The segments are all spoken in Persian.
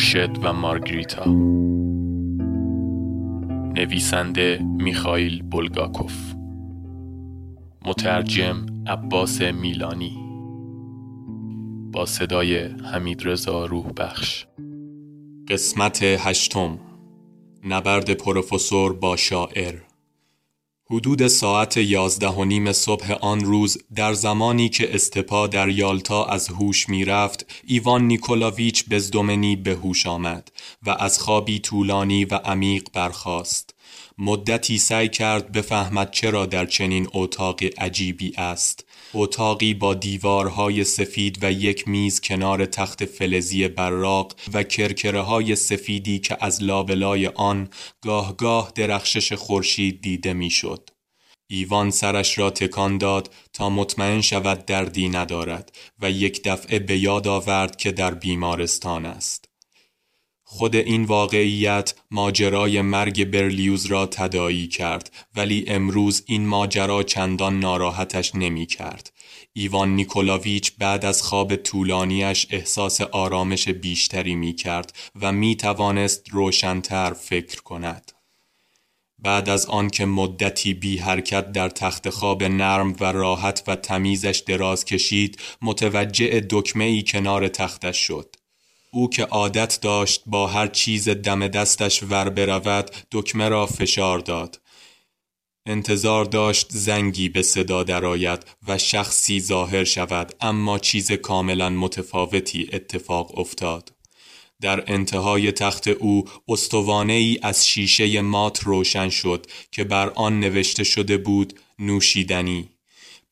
خورشد و مارگریتا. نویسنده میخائیل بولگاکوف. مترجم عباس میلانی. با صدای حمید رضا روح بخش قسمت هشتم. نبرد پروفسور با شاعر. حدود ساعت یازده و نیم صبح آن روز در زمانی که استپا در یالتا از هوش می رفت ایوان نیکولاویچ بزدومنی به هوش آمد و از خوابی طولانی و عمیق برخاست. مدتی سعی کرد بفهمد چرا در چنین اتاق عجیبی است. اتاقی با دیوارهای سفید و یک میز کنار تخت فلزی براق و کرکره های سفیدی که از لابلای آن گاه گاه درخشش خورشید دیده می‌شد. ایوان سرش را تکان داد تا مطمئن شود دردی ندارد و یک دفعه به یاد آورد که در بیمارستان است. خود این واقعیت ماجرای مرگ برلیوز را تدایی کرد ولی امروز این ماجرا چندان ناراحتش نمی کرد. ایوان نیکولاویچ بعد از خواب طولانیش احساس آرامش بیشتری می کرد و می توانست روشنتر فکر کند. بعد از آنکه مدتی بی حرکت در تخت خواب نرم و راحت و تمیزش دراز کشید متوجه دکمه ای کنار تختش شد. او که عادت داشت با هر چیز دم دستش ور برود دکمه را فشار داد. انتظار داشت زنگی به صدا درآید و شخصی ظاهر شود اما چیز کاملا متفاوتی اتفاق افتاد. در انتهای تخت او استوانه ای از شیشه مات روشن شد که بر آن نوشته شده بود نوشیدنی.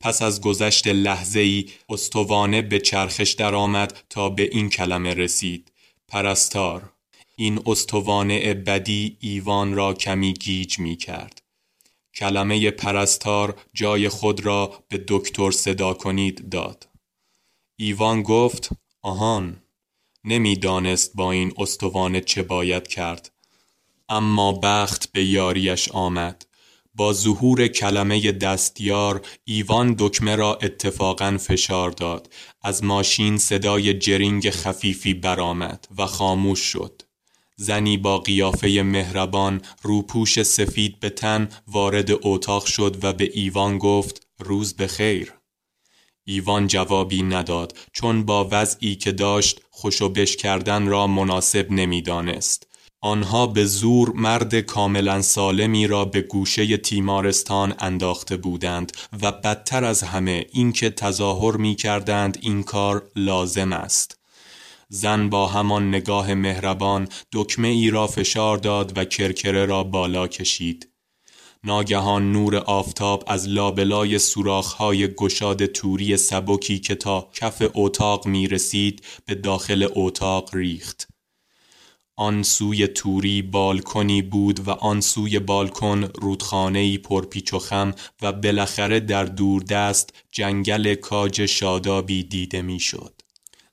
پس از گذشت لحظه ای استوانه به چرخش درآمد تا به این کلمه رسید. پرستار. این استوانه بدی ایوان را کمی گیج می کرد کلمه پرستار جای خود را به دکتر صدا کنید داد. ایوان گفت آهان نمی‌دانست با این استوانه چه باید کرد. اما بخت به یاریش آمد. با ظهور کلمه دستیار ایوان دکمه را اتفاقا فشار داد. از ماشین صدای جرینگ خفیفی برآمد و خاموش شد. زنی با قیافه مهربان روپوش سفید به تن وارد اتاق شد و به ایوان گفت روز بخیر. ایوان جوابی نداد چون با وضعی که داشت خوشوبش کردن را مناسب نمی‌دانست. آنها به زور مرد کاملا سالمی را به گوشه تیمارستان انداخته بودند و بدتر از همه اینکه تظاهر می کردند این کار لازم است. زن با همان نگاه مهربان دکمه ای را فشار داد و کرکره را بالا کشید. ناگهان نور آفتاب از لابلای سوراخ‌های گشاد توری سبکی که تا کف اتاق می رسید به داخل اتاق ریخت. آن سوی توری بالکنی بود و آن سوی بالکن رودخانه‌ای پرپیچ و خم و بالاخره در دوردست جنگل کاج شادابی دیده می‌شد.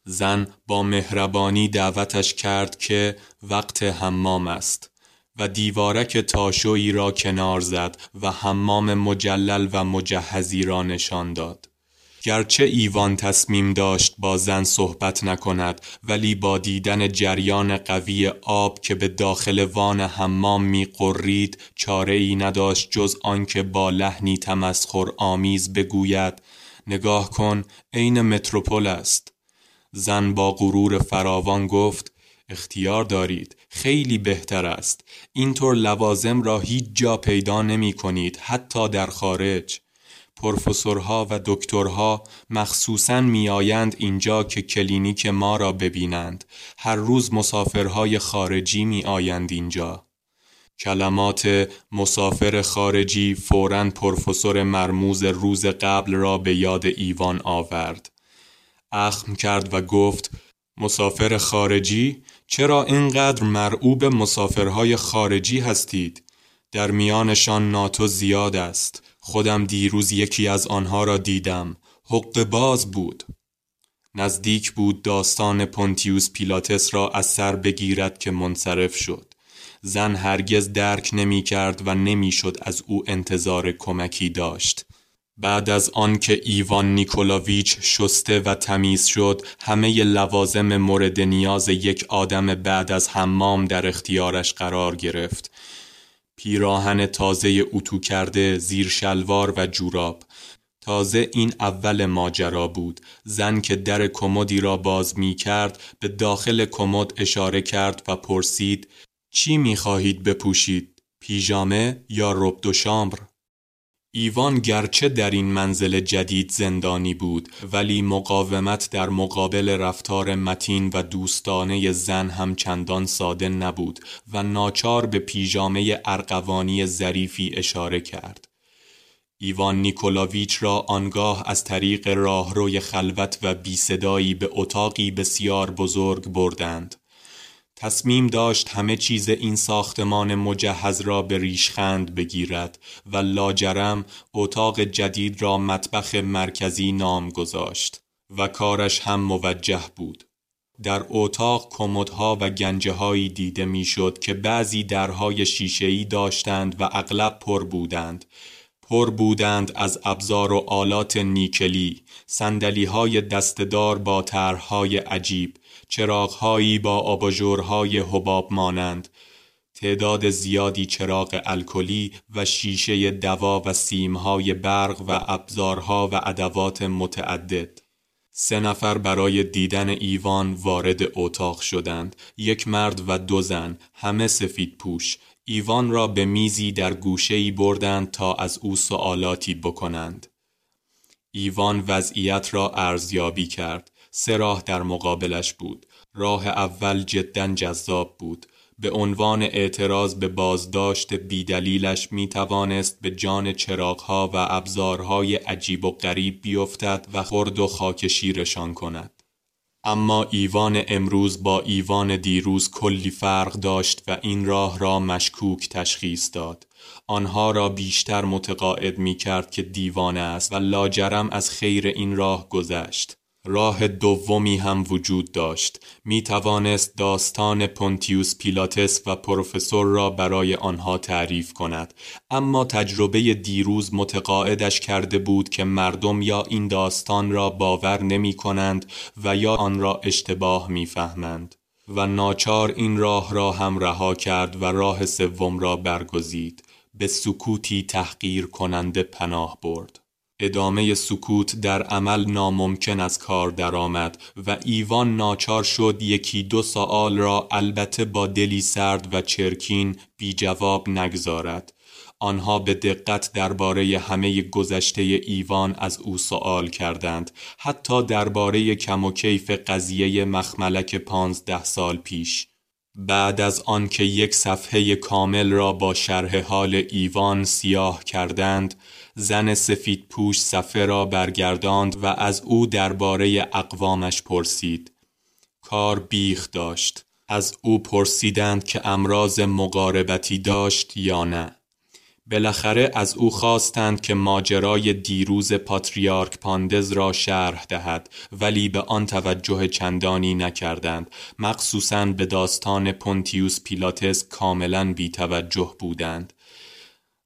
زن با مهربانی دعوتش کرد که وقت حمام است و دیوارک تاشویی را کنار زد و حمام مجلل و مجهزی را نشان داد. گرچه ایوان تصمیم داشت با زن صحبت نکند ولی با دیدن جریان قوی آب که به داخل وان حمام می قرید چاره ای نداشت جز آنکه با لحنی تمسخر آمیز بگوید نگاه کن عین متروپول است. زن با غرور فراوان گفت اختیار دارید خیلی بهتر است. اینطور لوازم را هیچ جا پیدا نمی کنید حتی در خارج. پروفسورها و دکترها مخصوصا میآیند اینجا که کلینیک ما را ببینند. هر روز مسافرهای خارجی میآیند اینجا. کلمات مسافر خارجی فورا پروفسور مرموز روز قبل را به یاد ایوان آورد. اخم کرد و گفت مسافر خارجی چرا اینقدر مرعوب مسافرهای خارجی هستید؟ در میانشان ناتو زیاد است. خودم دیروز یکی از آنها را دیدم. حق باز بود. نزدیک بود داستان پونتیوس پیلاتس را از سر بگیرد که منصرف شد. زن هرگز درک نمی کرد و نمی شد از او انتظار کمکی داشت. بعد از آنکه ایوان نیکولاویچ شسته و تمیز شد همه لوازم مورد نیاز یک آدم بعد از حمام در اختیارش قرار گرفت. پیراهن تازه اتو کرده زیر شلوار و جوراب. تازه این اول ماجرا بود. زن که در کمدی را باز می کرد به داخل کمد اشاره کرد و پرسید چی می خواهید بپوشید؟ پیژامه یا رب دو شامبر؟ ایوان گرچه در این منزل جدید زندانی بود ولی مقاومت در مقابل رفتار متین و دوستانه زن هم چندان ساده نبود و ناچار به پیژامه ارقوانی ظریفی اشاره کرد. ایوان نیکولاویچ را آنگاه از طریق راهروی خلوت و بی صدایی به اتاقی بسیار بزرگ بردند. تصمیم داشت همه چیز این ساختمان مجهز را به ریشخند بگیرد و لاجرم اتاق جدید را مطبخ مرکزی نام گذاشت و کارش هم موجه بود. در اتاق کمدها و گنجه هایی دیده می‌شد که بعضی درهای شیشه‌ای داشتند و اغلب پر بودند پر بودند از ابزار و آلات نیکلی، سندلی دستدار با طرحهای عجیب، چراغهایی با آباژورهای حباب مانند تعداد زیادی چراغ الکلی و شیشه دوا و سیمهای برق و ابزارها و ادوات متعدد. سه نفر برای دیدن ایوان وارد اتاق شدند یک مرد و دو زن همه سفید پوش. ایوان را به میزی در گوشه‌ای بردند تا از او سوالاتی بکنند. ایوان وضعیت را ارزیابی کرد. سه راه در مقابلش بود. راه اول جدا جذاب بود. به عنوان اعتراض به بازداشت بیدلیلش می توانست به جان چراغها و ابزارهای عجیب و غریب بیفتد و خرد و خاکشیرشان کند. اما ایوان امروز با ایوان دیروز کلی فرق داشت و این راه را مشکوک تشخیص داد. آنها را بیشتر متقاعد می کرد که دیوانه است و لاجرم از خیر این راه گذشت. راه دومی هم وجود داشت. می توانست داستان پونتیوس پیلاتس و پروفسور را برای آنها تعریف کند. اما تجربه دیروز متقاعدش کرده بود که مردم یا این داستان را باور نمی کنند و یا آن را اشتباه می فهمند. و ناچار این راه را هم رها کرد و راه سوم را برگزید. به سکوتی تحقیر کننده پناه برد. ادامه سکوت در عمل ناممکن از کار درآمد و ایوان ناچار شد یکی دو سوال را البته با دلی سرد و چرکین بی جواب نگذارد. آنها به دقت درباره همه گذشته ایوان از او سوال کردند. حتی درباره کم و کیف قضیه مخملک پانزده سال پیش. بعد از آنکه یک صفحه کامل را با شرح حال ایوان سیاه کردند زن سفید پوش صفحه را برگرداند و از او درباره اقوامش پرسید. کار بیخ داشت. از او پرسیدند که امراض مقاربتی داشت یا نه. بالاخره از او خواستند که ماجرای دیروز پاتریارک پاندز را شرح دهد ولی به آن توجه چندانی نکردند. مخصوصا به داستان پونتیوس پیلاتس کاملا بی توجه بودند.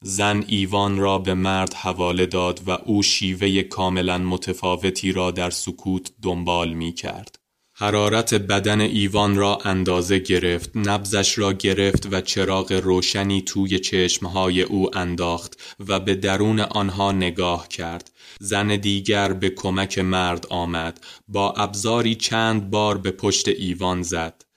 زن ایوان را به مرد حواله داد و او شیوه کاملا متفاوتی را در سکوت دنبال می کرد. حرارت بدن ایوان را اندازه گرفت، نبزش را گرفت و چراغ روشنی توی چشمهای او انداخت و به درون آنها نگاه کرد. زن دیگر به کمک مرد آمد، با ابزاری چند بار به پشت ایوان زد.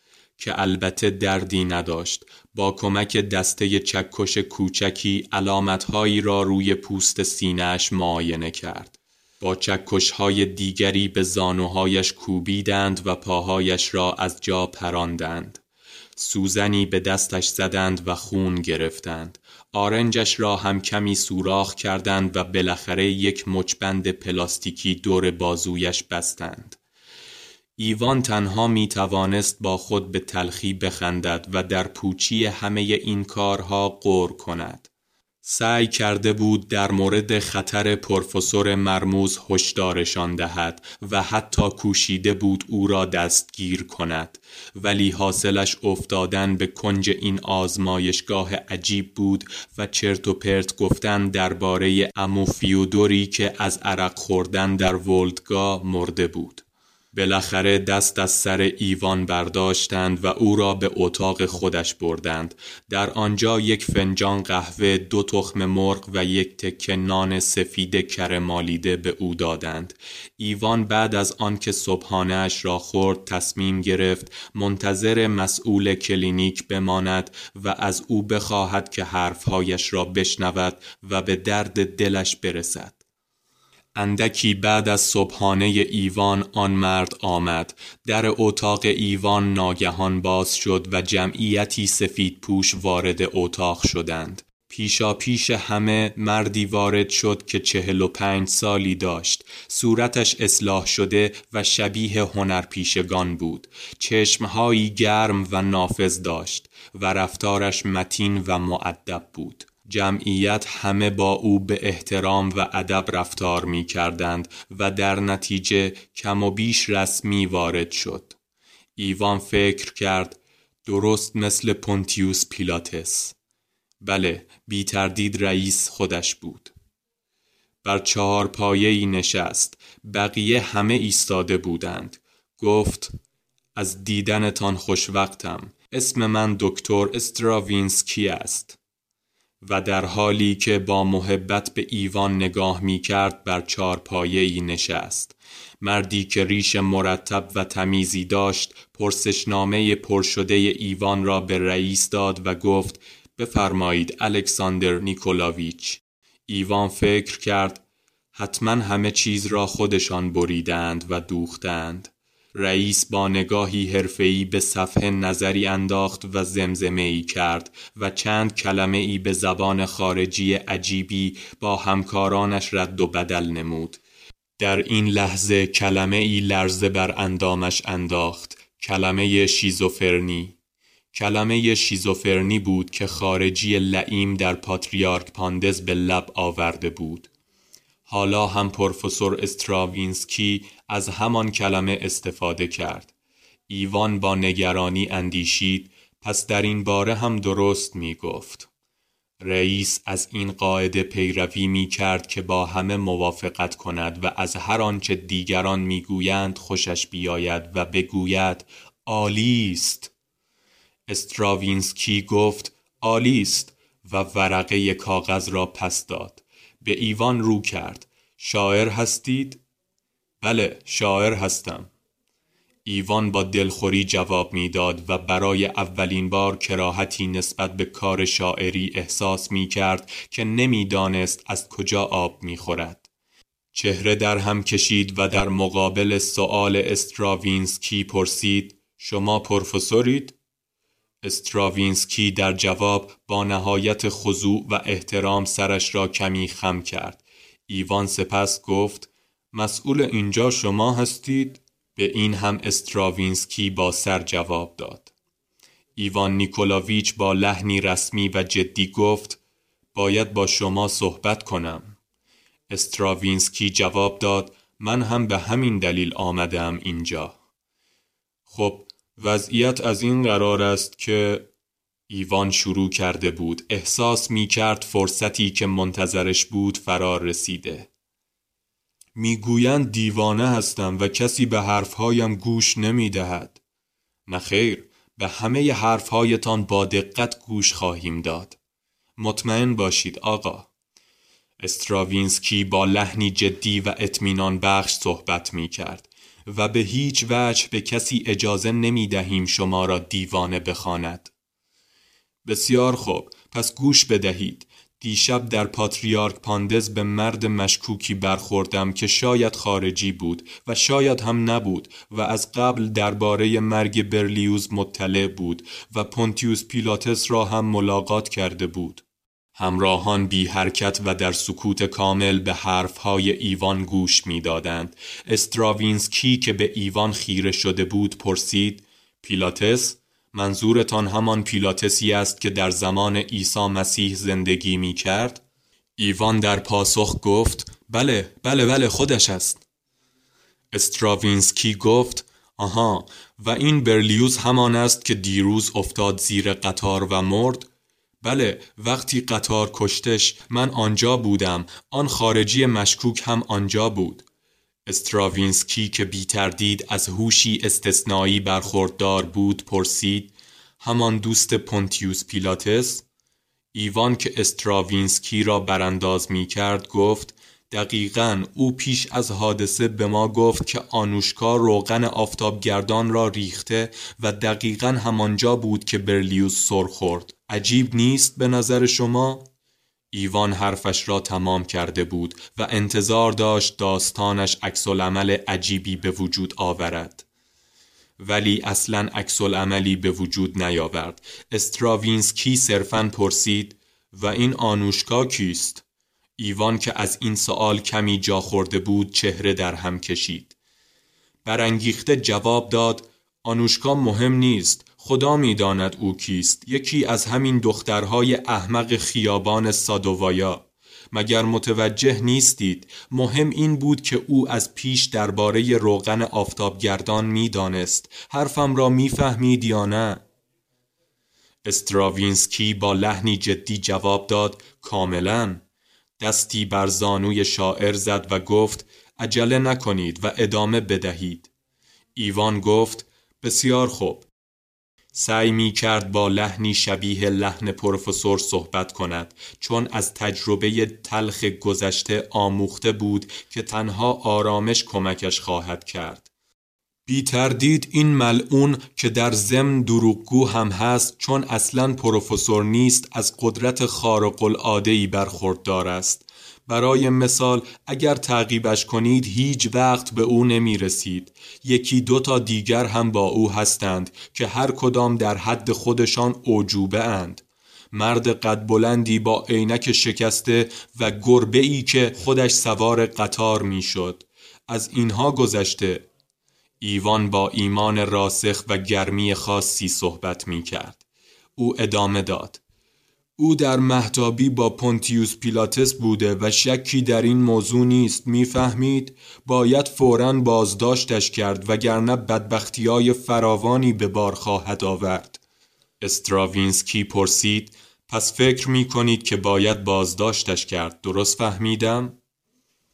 که البته دردی نداشت با کمک دسته چکش کوچکی علامتهایی را روی پوست سینهش معاینه کرد. با چکشهای دیگری به زانوهایش کوبیدند و پاهایش را از جا پراندند. سوزنی به دستش زدند و خون گرفتند. آرنجش را هم کمی سوراخ کردند و بالاخره یک مچبند پلاستیکی دور بازویش بستند. ایوان تنها می توانست با خود به تلخی بخندد و در پوچی همه این کارها غور کند. سعی کرده بود در مورد خطر پروفسور مرموز هشدارشان دهد و حتی کوشیده بود او را دستگیر کند. ولی حاصلش افتادن به کنج این آزمایشگاه عجیب بود و چرت و پرت گفتن درباره امو فیودوری که از عرق خوردن در ولدگاه مرده بود. بالاخره دست از سر ایوان برداشتند و او را به اتاق خودش بردند. در آنجا یک فنجان قهوه دو تخم مرغ و یک تکه نان سفید کرمالیده به او دادند. ایوان بعد از آنکه صبحانهاش را خورد تصمیم گرفت منتظر مسئول کلینیک بماند و از او بخواهد که حرفهایش را بشنود و به درد دلش برسد. اندکی بعد از صبحانه ایوان آن مرد آمد. در اتاق ایوان ناگهان باز شد و جمعیتی سفید پوش وارد اتاق شدند. پیشا پیش همه مردی وارد شد که چهل و پنج سالی داشت. صورتش اصلاح شده و شبیه هنرپیشگان بود. چشمهایی گرم و نافذ داشت و رفتارش متین و معدب بود. جمعیت همه با او به احترام و ادب رفتار می کردند و در نتیجه کم و بیش رسمی وارد شد. ایوان فکر کرد درست مثل پونتیوس پیلاتس. بله بی تردید رئیس خودش بود. بر چهار پایه نشست. بقیه همه ایستاده بودند. گفت از دیدنتان خوشوقتم. اسم من دکتر استراوینسکی است. و در حالی که با محبت به ایوان نگاه می کرد بر چارپایه‌ای نشست. مردی که ریش مرتب و تمیزی داشت پرسشنامه پرشده ایوان را به رئیس داد و گفت بفرمایید الکساندر نیکولاویچ. ایوان فکر کرد حتما همه چیز را خودشان بریدند و دوختند. رئیس با نگاهی حرفه‌ای به صفحه نظری انداخت و زمزمه ای کرد و چند کلمه ای به زبان خارجی عجیبی با همکارانش رد و بدل نمود. در این لحظه کلمه ای لرزه بر اندامش انداخت. کلمه شیزوفرنی کلمه شیزوفرنی بود که خارجی لئیم در پاتریارک پاندز به لب آورده بود. حالا هم پروفسور استراوینسکی از همان کلمه استفاده کرد. ایوان با نگرانی اندیشید پس در این باره هم درست می گفت. رئیس از این قاعده پیروی می کرد که با همه موافقت کند و از هر آنچه دیگران می‌گویند خوشش بیاید و بگوید عالی است. استراوینسکی گفت عالی است و ورقه کاغذ را پس داد. به ایوان رو کرد. شاعر هستید؟ بله شاعر هستم ایوان با دلخوری جواب می‌داد و برای اولین بار کراهتی نسبت به کار شاعری احساس می کرد که نمی‌دانست از کجا آب می خورد. چهره در هم کشید و در مقابل سؤال استراوینسکی پرسید شما پروفسورید؟ استراوینسکی در جواب با نهایت خضوع و احترام سرش را کمی خم کرد. ایوان سپس گفت مسئول اینجا شما هستید؟ به این هم استراوینسکی با سر جواب داد. ایوان نیکولاویچ با لحنی رسمی و جدی گفت باید با شما صحبت کنم. استراوینسکی جواب داد من هم به همین دلیل آمدم اینجا. خب وضعیت از این قرار است که ایوان شروع کرده بود. احساس می کرد فرصتی که منتظرش بود فرا رسیده. می‌گویند دیوانه هستم و کسی به حرفهایم گوش نمی دهد نخیر به همه حرفهایتان با دقت گوش خواهیم داد. مطمئن باشید آقا. استراوینسکی با لحنی جدی و اطمینان بخش صحبت می کرد و به هیچ وجه به کسی اجازه نمی دهیم شما را دیوانه بخواند. بسیار خوب پس گوش بدهید دیشب در پاتریارک پاندز به مرد مشکوکی برخوردم که شاید خارجی بود و شاید هم نبود و از قبل درباره مرگ برلیوز مطلع بود و پونتیوس پیلاتس را هم ملاقات کرده بود. همراهان بی حرکت و در سکوت کامل به حرفهای ایوان گوش می‌دادند. استراوینسکی که به ایوان خیره شده بود پرسید پیلاتس منظورتان همان پیلاتسی است که در زمان عیسی مسیح زندگی می کرد؟ ایوان در پاسخ گفت بله بله بله خودش است استراوینسکی گفت آها و این برلیوز همان است که دیروز افتاد زیر قطار و مرد بله وقتی قطار کشتش من آنجا بودم آن خارجی مشکوک هم آنجا بود. استراوینسکی که بی تردید از هوشی استثنایی برخوردار بود پرسید همان دوست پونتیوس پیلاتس؟ ایوان که استراوینسکی را برانداز می کرد گفت دقیقا او پیش از حادثه به ما گفت که آنوشکا روغن آفتابگردان را ریخته و دقیقا همانجا بود که برلیوس سر خورد. عجیب نیست به نظر شما؟ ایوان حرفش را تمام کرده بود و انتظار داشت داستانش عکس عجیبی به وجود آورد. ولی اصلا عکس عملی به وجود نیاورد. استراوینسکی صرفا پرسید و این آنوشکا کیست؟ ایوان که از این سوال کمی جا خورده بود چهره در هم کشید. برانگیخته جواب داد آنوشکا مهم نیست خدا می‌داند او کیست. یکی از همین دخترهای احمق خیابان سادووایا. مگر متوجه نیستید مهم این بود که او از پیش درباره روغن آفتابگردان می‌دانست. حرفم را می‌فهمید یا نه؟ استراوینسکی با لحنی جدی جواب داد کاملا. دستی بر زانوی شاعر زد و گفت عجله نکنید و ادامه بدهید ایوان گفت بسیار خوب سعی می کرد با لحنی شبیه لحن پروفسور صحبت کند چون از تجربه تلخ گذشته آموخته بود که تنها آرامش کمکش خواهد کرد. بی تردید این ملعون که در ضمن دروغگو هم هست چون اصلا پروفسور نیست از قدرت خارق العاده برخوردار است برای مثال اگر تعقیبش کنید هیچ وقت به او نمی رسید یکی دو تا دیگر هم با او هستند که هر کدام در حد خودشان اوجوبه اند مرد قد بلندی با عینک شکسته و گربه ای که خودش سوار قطار می‌شد. از اینها گذشته. ایوان با ایمان راسخ و گرمی خاصی صحبت می کرد. او ادامه داد. او در محتابی با پونتیوس پیلاتس بوده و شکی در این موضوع نیست می‌فهمید باید فورا بازداشتش کرد وگرنه بدبختی های فراوانی به بار خواهد آورد استراوینسکی پرسید پس فکر می کنید که باید بازداشتش کرد درست فهمیدم؟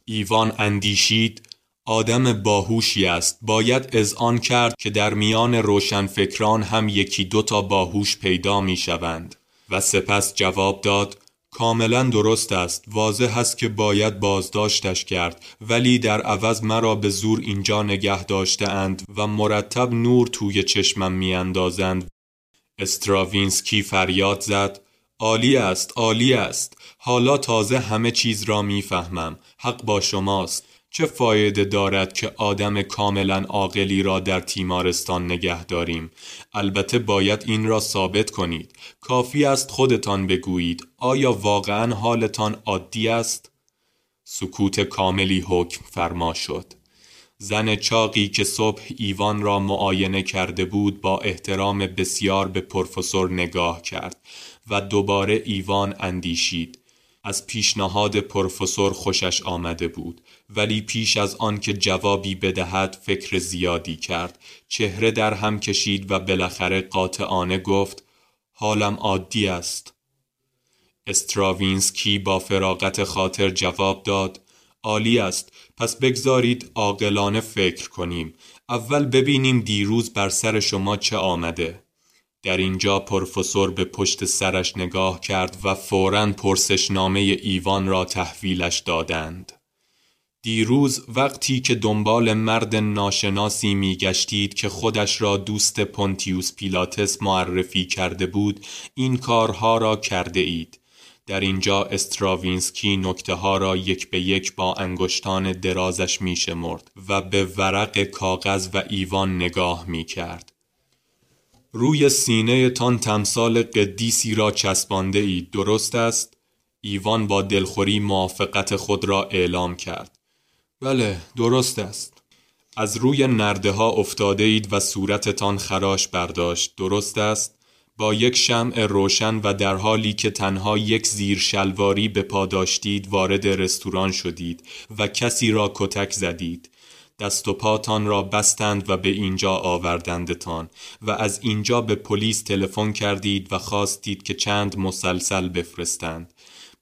ایوان اندیشید آدم باهوشی است. باید اذعان کرد که در میان روشنفکران هم یکی دو تا باهوش پیدا می شوند. و سپس جواب داد کاملا درست است. واضح است که باید بازداشتش کرد. ولی در عوض مرا به زور اینجا نگه داشته اند و مرتب نور توی چشمم میاندازند استراوینسکی فریاد زد عالی است عالی است. حالا تازه همه چیز را می‌فهمم حق با شماست. چه فایده دارد که آدم کاملا عاقلی را در تیمارستان نگه داریم؟ البته باید این را ثابت کنید. کافی است خودتان بگویید آیا واقعا حالتان عادی است؟ سکوت کاملی حکم فرما شد. زن چاقی که صبح ایوان را معاینه کرده بود با احترام بسیار به پروفسور نگاه کرد و دوباره ایوان اندیشید. از پیشنهاد پروفسور خوشش آمده بود. ولی پیش از آن که جوابی بدهد فکر زیادی کرد. چهره در هم کشید و بالاخره قاطعانه گفت حالم عادی است. استراوینسکی با فراغت خاطر جواب داد عالی است. پس بگذارید عاقلانه فکر کنیم. اول ببینیم دیروز بر سر شما چه آمده. در اینجا پروفسور به پشت سرش نگاه کرد و فوراً پرسشنامه ایوان را تحویلش دادند. دیروز وقتی که دنبال مرد ناشناسی می گشتید که خودش را دوست پونتیوس پیلاتس معرفی کرده بود این کارها را کرده اید. در اینجا استراوینسکی نکته ها را یک به یک با انگشتان درازش می شمرد و به ورق کاغذ و ایوان نگاه می کرد. روی سینه تان تمثال قدیسی را چسبانده اید درست است؟ ایوان با دلخوری موافقت خود را اعلام کرد. بله درست است. از روی نرده ها افتاده اید و صورتتان خراش برداشت. درست است؟ با یک شمع روشن و در حالی که تنها یک زیر شلواری به پا داشتید وارد رستوران شدید و کسی را کتک زدید. دست و پاتان را بستند و به اینجا آوردندتان و از اینجا به پلیس تلفن کردید و خواستید که چند مسلسل بفرستند.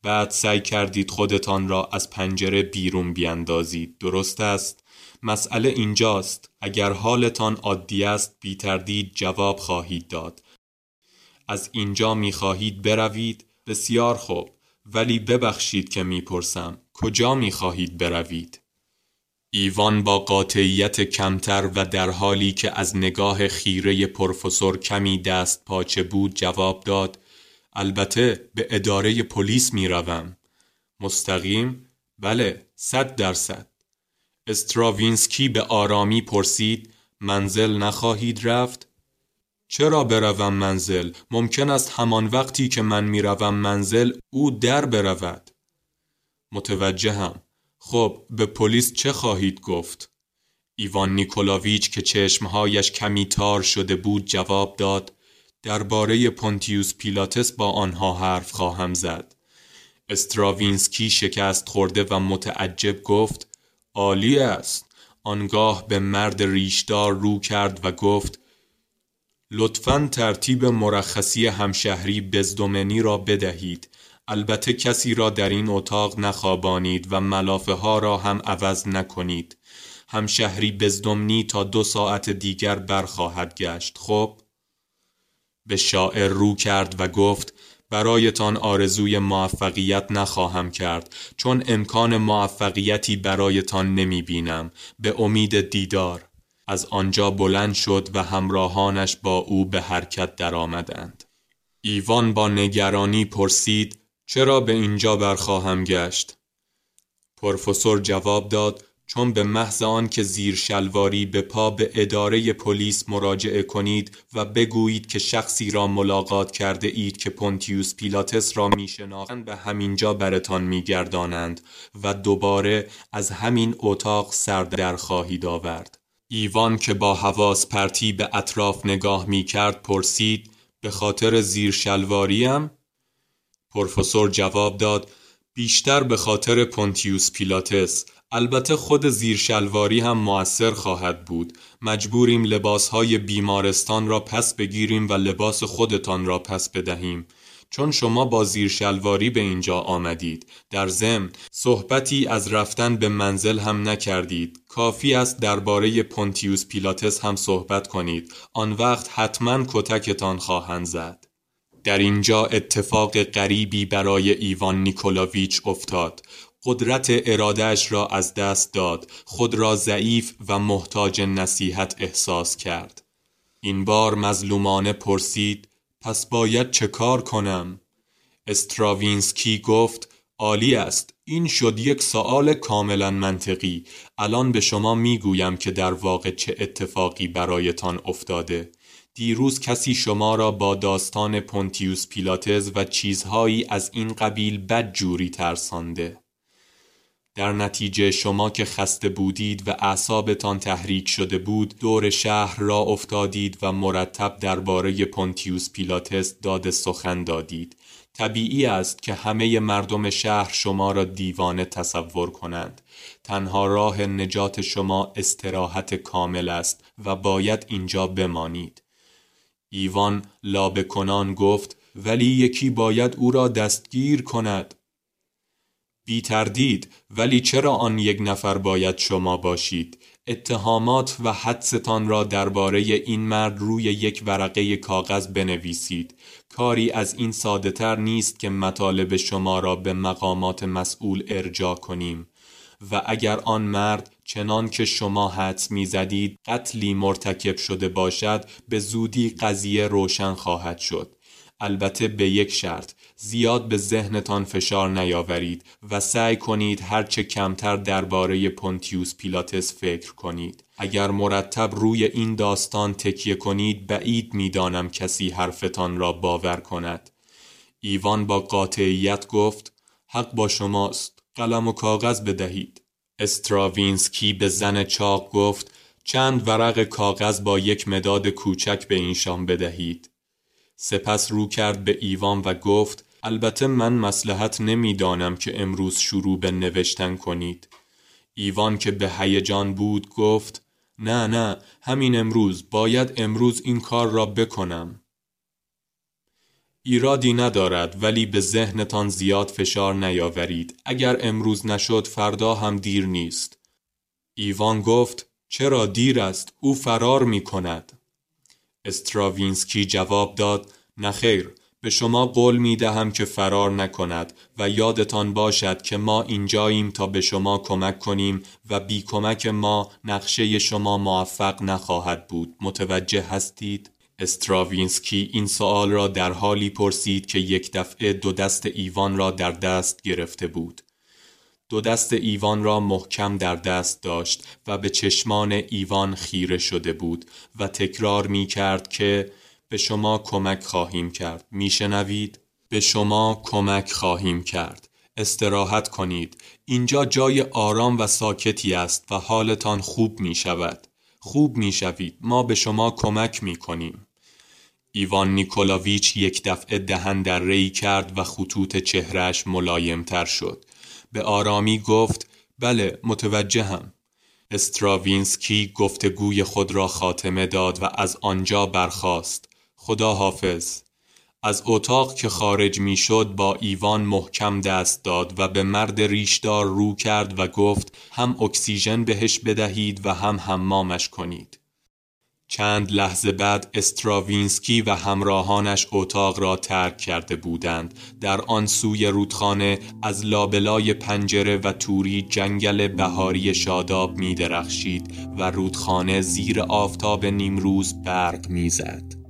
بعد سعی کردید خودتان را از پنجره بیرون بیاندازید. درست است؟ مسئله اینجاست. اگر حالتان عادی است بی تردید جواب خواهید داد. از اینجا می خواهید بروید؟ بسیار خوب. ولی ببخشید که می‌پرسم کجا می خواهید بروید؟ ایوان با قاطعیت کمتر و در حالی که از نگاه خیره پروفسور کمی دست پاچه بود جواب داد البته به اداره پلیس می روم. مستقیم؟ بله صد درصد استراوینسکی به آرامی پرسید منزل نخواهید رفت؟ چرا بروم منزل؟ ممکن است همان وقتی که من می‌روم منزل او در برود. متوجهم. خب به پلیس چه خواهید گفت؟ ایوان نیکولاویچ که چشمهایش کمی تار شده بود جواب داد درباره پونتیوس پیلاتس با آنها حرف خواهم زد. استراوینسکی شکست خورده و متعجب گفت عالی است. آنگاه به مرد ریشدار رو کرد و گفت لطفا ترتیب مرخصی همشهری بزدومنی را بدهید البته کسی را در این اتاق نخوابانید و ملافه ها را هم عوض نکنید همشهری بزدمنی تا دو ساعت دیگر برخواهد گشت خب به شاعر رو کرد و گفت برایتان آرزوی موفقیت نخواهم کرد چون امکان موفقیتی برایتان نمی بینم به امید دیدار از آنجا بلند شد و همراهانش با او به حرکت درآمدند. ایوان با نگرانی پرسید چرا به اینجا برخواهم گشت؟ پروفسور جواب داد چون به محض آن که زیر شلواری به پا به اداره پلیس مراجعه کنید و بگویید که شخصی را ملاقات کرده اید که پونتیوس پیلاتس را میشناختند به همینجا برتان میگردانند و دوباره از همین اتاق سر خواهید آورد. ایوان که با حواس پرتی به اطراف نگاه می کرد پرسید به خاطر زیر شلواریم؟ پروفسور جواب داد بیشتر به خاطر پونتیوس پیلاتس. البته خود زیر شلواری هم موثر خواهد بود. مجبوریم لباسهای بیمارستان را پس بگیریم و لباس خودتان را پس بدهیم. چون شما با زیر شلواری به اینجا آمدید. در ضمن صحبتی از رفتن به منزل هم نکردید. کافی است درباره پونتیوس پیلاتس هم صحبت کنید. آن وقت حتما کتکتان خواهند زد. در اینجا اتفاق غریبی برای ایوان نیکولاویچ افتاد. قدرت ارادهش را از دست داد خود را ضعیف و محتاج نصیحت احساس کرد. این بار مظلومانه پرسید پس باید چه کار کنم؟ استراوینسکی گفت عالی است. این شد یک سوال کاملا منطقی. الان به شما می‌گویم که در واقع چه اتفاقی برایتان افتاده. دیروز کسی شما را با داستان پونتیوس پیلاتز و چیزهایی از این قبیل بد جوری ترسانده. در نتیجه شما که خسته بودید و اعصابتان تحریک شده بود دور شهر را افتادید و مرتب درباره پونتیوس پیلاتس داد سخن دادید. طبیعی است که همه مردم شهر شما را دیوانه تصور کنند. تنها راه نجات شما استراحت کامل است و باید اینجا بمانید. ایوان لابه کنان گفت ولی یکی باید او را دستگیر کند. بی تردید ولی چرا آن یک نفر باید شما باشید؟ اتهامات و حدستان را درباره این مرد روی یک ورقه کاغذ بنویسید. کاری از این ساده تر نیست که مطالب شما را به مقامات مسئول ارجا کنیم. و اگر آن مرد چنان که شما حدس می‌زدید قتلی مرتکب شده باشد به زودی قضیه روشن خواهد شد. البته به یک شرط زیاد به ذهنتان فشار نیاورید و سعی کنید هرچه کمتر درباره پونتیوس پیلاتس فکر کنید. اگر مرتب روی این داستان تکیه کنید بعید می‌دانم کسی حرفتان را باور کند. ایوان با قاطعیت گفت حق با شماست. قلم و کاغذ بدهید. استراوینسکی به زن چاق گفت چند ورق کاغذ با یک مداد کوچک به اینشان بدهید. سپس رو کرد به ایوان و گفت البته من مسلحت نمی‌دانم که امروز شروع به نوشتن کنید. ایوان که به هیجان بود گفت نه نه همین امروز باید امروز این کار را بکنم. ایرادی ندارد ولی به ذهنتان زیاد فشار نیاورید. اگر امروز نشد فردا هم دیر نیست. ایوان گفت چرا دیر است؟ او فرار می کند. استراوینسکی جواب داد نخیر به شما قول می دهم که فرار نکند و یادتان باشد که ما اینجاییم تا به شما کمک کنیم و بی کمک ما نقشه شما موفق نخواهد بود. متوجه هستید؟ استراوینسکی این سوال را در حالی پرسید که یک دفعه دو دست ایوان را در دست گرفته بود. دو دست ایوان را محکم در دست داشت و به چشمان ایوان خیره شده بود و تکرار می کرد که به شما کمک خواهیم کرد. میشنوید به شما کمک خواهیم کرد. استراحت کنید. اینجا جای آرام و ساکتی است و حالتان خوب می شود. خوب می شوید. ما به شما کمک می کنیم. ایوان نیکولاویچ یک دفعه دهن در ری کرد و خطوط چهرش ملایمتر شد. به آرامی گفت بله متوجهم. استراوینسکی گفتگوی خود را خاتمه داد و از آنجا برخاست. خدا حافظ. از اتاق که خارج می شد با ایوان محکم دست داد و به مرد ریشدار رو کرد و گفت هم اکسیژن بهش بدهید و هم حمامش کنید. چند لحظه بعد استراوینسکی و همراهانش اتاق را ترک کرده بودند در آن سوی رودخانه از لابلای پنجره و توری جنگل بهاری شاداب می درخشید و رودخانه زیر آفتاب نیمروز برق می‌زد.